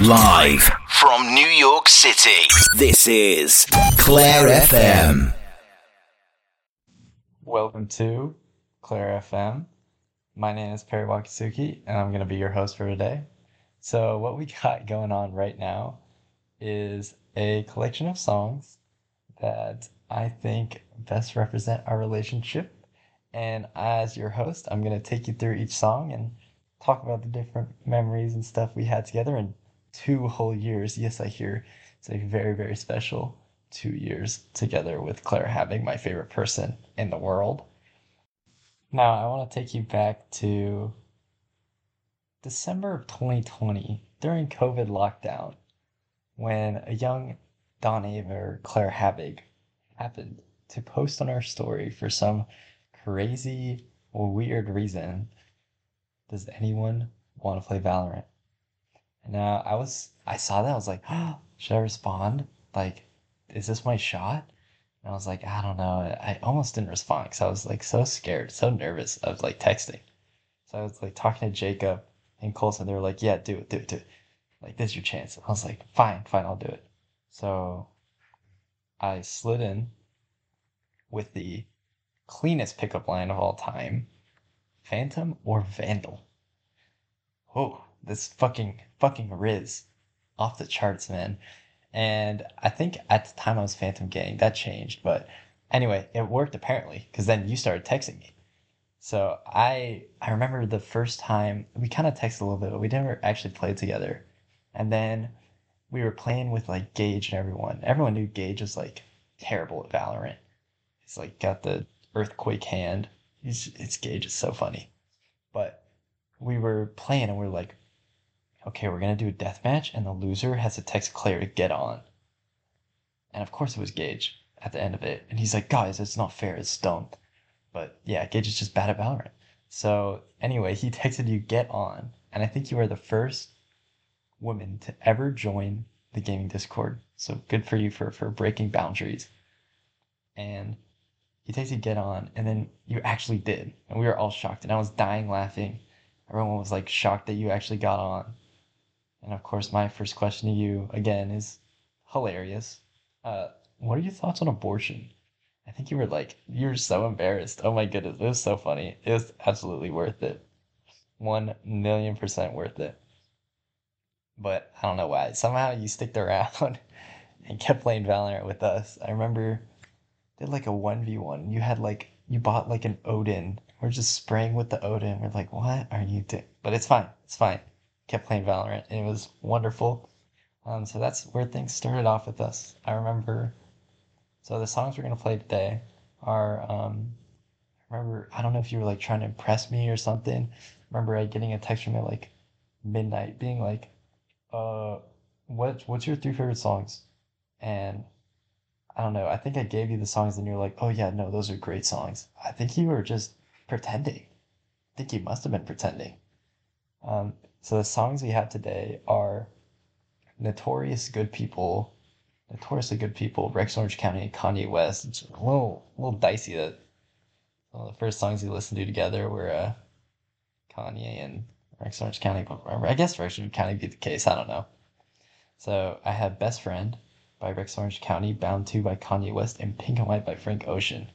Live from New York City, this is Claire FM. Welcome to Claire FM. My name is Perry Wakasuki, and I'm going to be your host for today. So, what we got going on right now is a collection of songs that I think best represent our relationship. And as your host, I'm going to take you through each song and talk about the different memories and stuff we had together and two whole years. Yes, I hear it's a very, very special two years together with Claire having my favorite person in the world. Now, I want to take you back to December of 2020 during COVID lockdown when a young Don Aver, Claire Habig, happened to post on our story for some crazy, weird reason. Does anyone want to play Valorant? And uh, I was, I saw that. I was like, oh, should I respond? Like, is this my shot? And I was like, I don't know. I almost didn't respond because I was like so scared, so nervous of like texting. So I was like talking to Jacob and Colson. They were like, yeah, do it, do it, do it. Like, this is your chance. I was like, fine, fine, I'll do it. So I slid in with the cleanest pickup line of all time Phantom or Vandal? Oh, this fucking fucking Riz off the charts, man. And I think at the time I was Phantom Gang. That changed, but anyway, it worked apparently because then you started texting me. So I I remember the first time we kind of texted a little bit, but we never actually played together. And then we were playing with like Gage and everyone. Everyone knew Gage was like terrible at Valorant. He's like got the earthquake hand. He's it's Gage is so funny. But we were playing and we are like, okay, we're gonna do a death match, and the loser has to text Claire to get on. And of course, it was Gage at the end of it, and he's like, guys, it's not fair, it's dumb. But yeah, Gage is just bad at Valorant. So anyway, he texted you get on, and I think you were the first woman to ever join the gaming Discord. So good for you for for breaking boundaries. And he texted get on, and then you actually did, and we were all shocked, and I was dying laughing. Everyone was like shocked that you actually got on and of course, my first question to you again is hilarious. Uh, what are your thoughts on abortion? I think you were like, you were so embarrassed. Oh my goodness, it was so funny. It was absolutely worth it. One million percent worth it. But I don't know why. Somehow you sticked around and kept playing Valorant with us. I remember did like a 1v1. You had like, you bought like an Odin. We're just spraying with the Odin. We're like, what are you doing? But it's fine. It's fine kept playing Valorant, it was wonderful. Um, so that's where things started off with us. I remember. So the songs we're gonna play today are. Um, I remember I don't know if you were like trying to impress me or something. I remember I getting a text from you like midnight, being like, "Uh, what what's your three favorite songs?" And I don't know. I think I gave you the songs, and you're like, "Oh yeah, no, those are great songs." I think you were just pretending. I think you must have been pretending. Um, so the songs we have today are Notorious Good People, Notoriously Good People, Rex Orange County, Kanye West. It's a little, a little dicey that well, the first songs we listened to together were uh, Kanye and Rex Orange County. But I guess Rex Orange County be the case. I don't know. So I have Best Friend by Rex Orange County, Bound 2 by Kanye West, and Pink and White by Frank Ocean.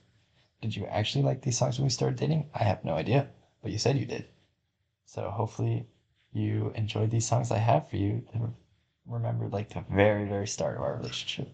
Did you actually like these songs when we started dating? I have no idea, but you said you did. So hopefully you enjoyed these songs I have for you to remember like the very, very start of our relationship.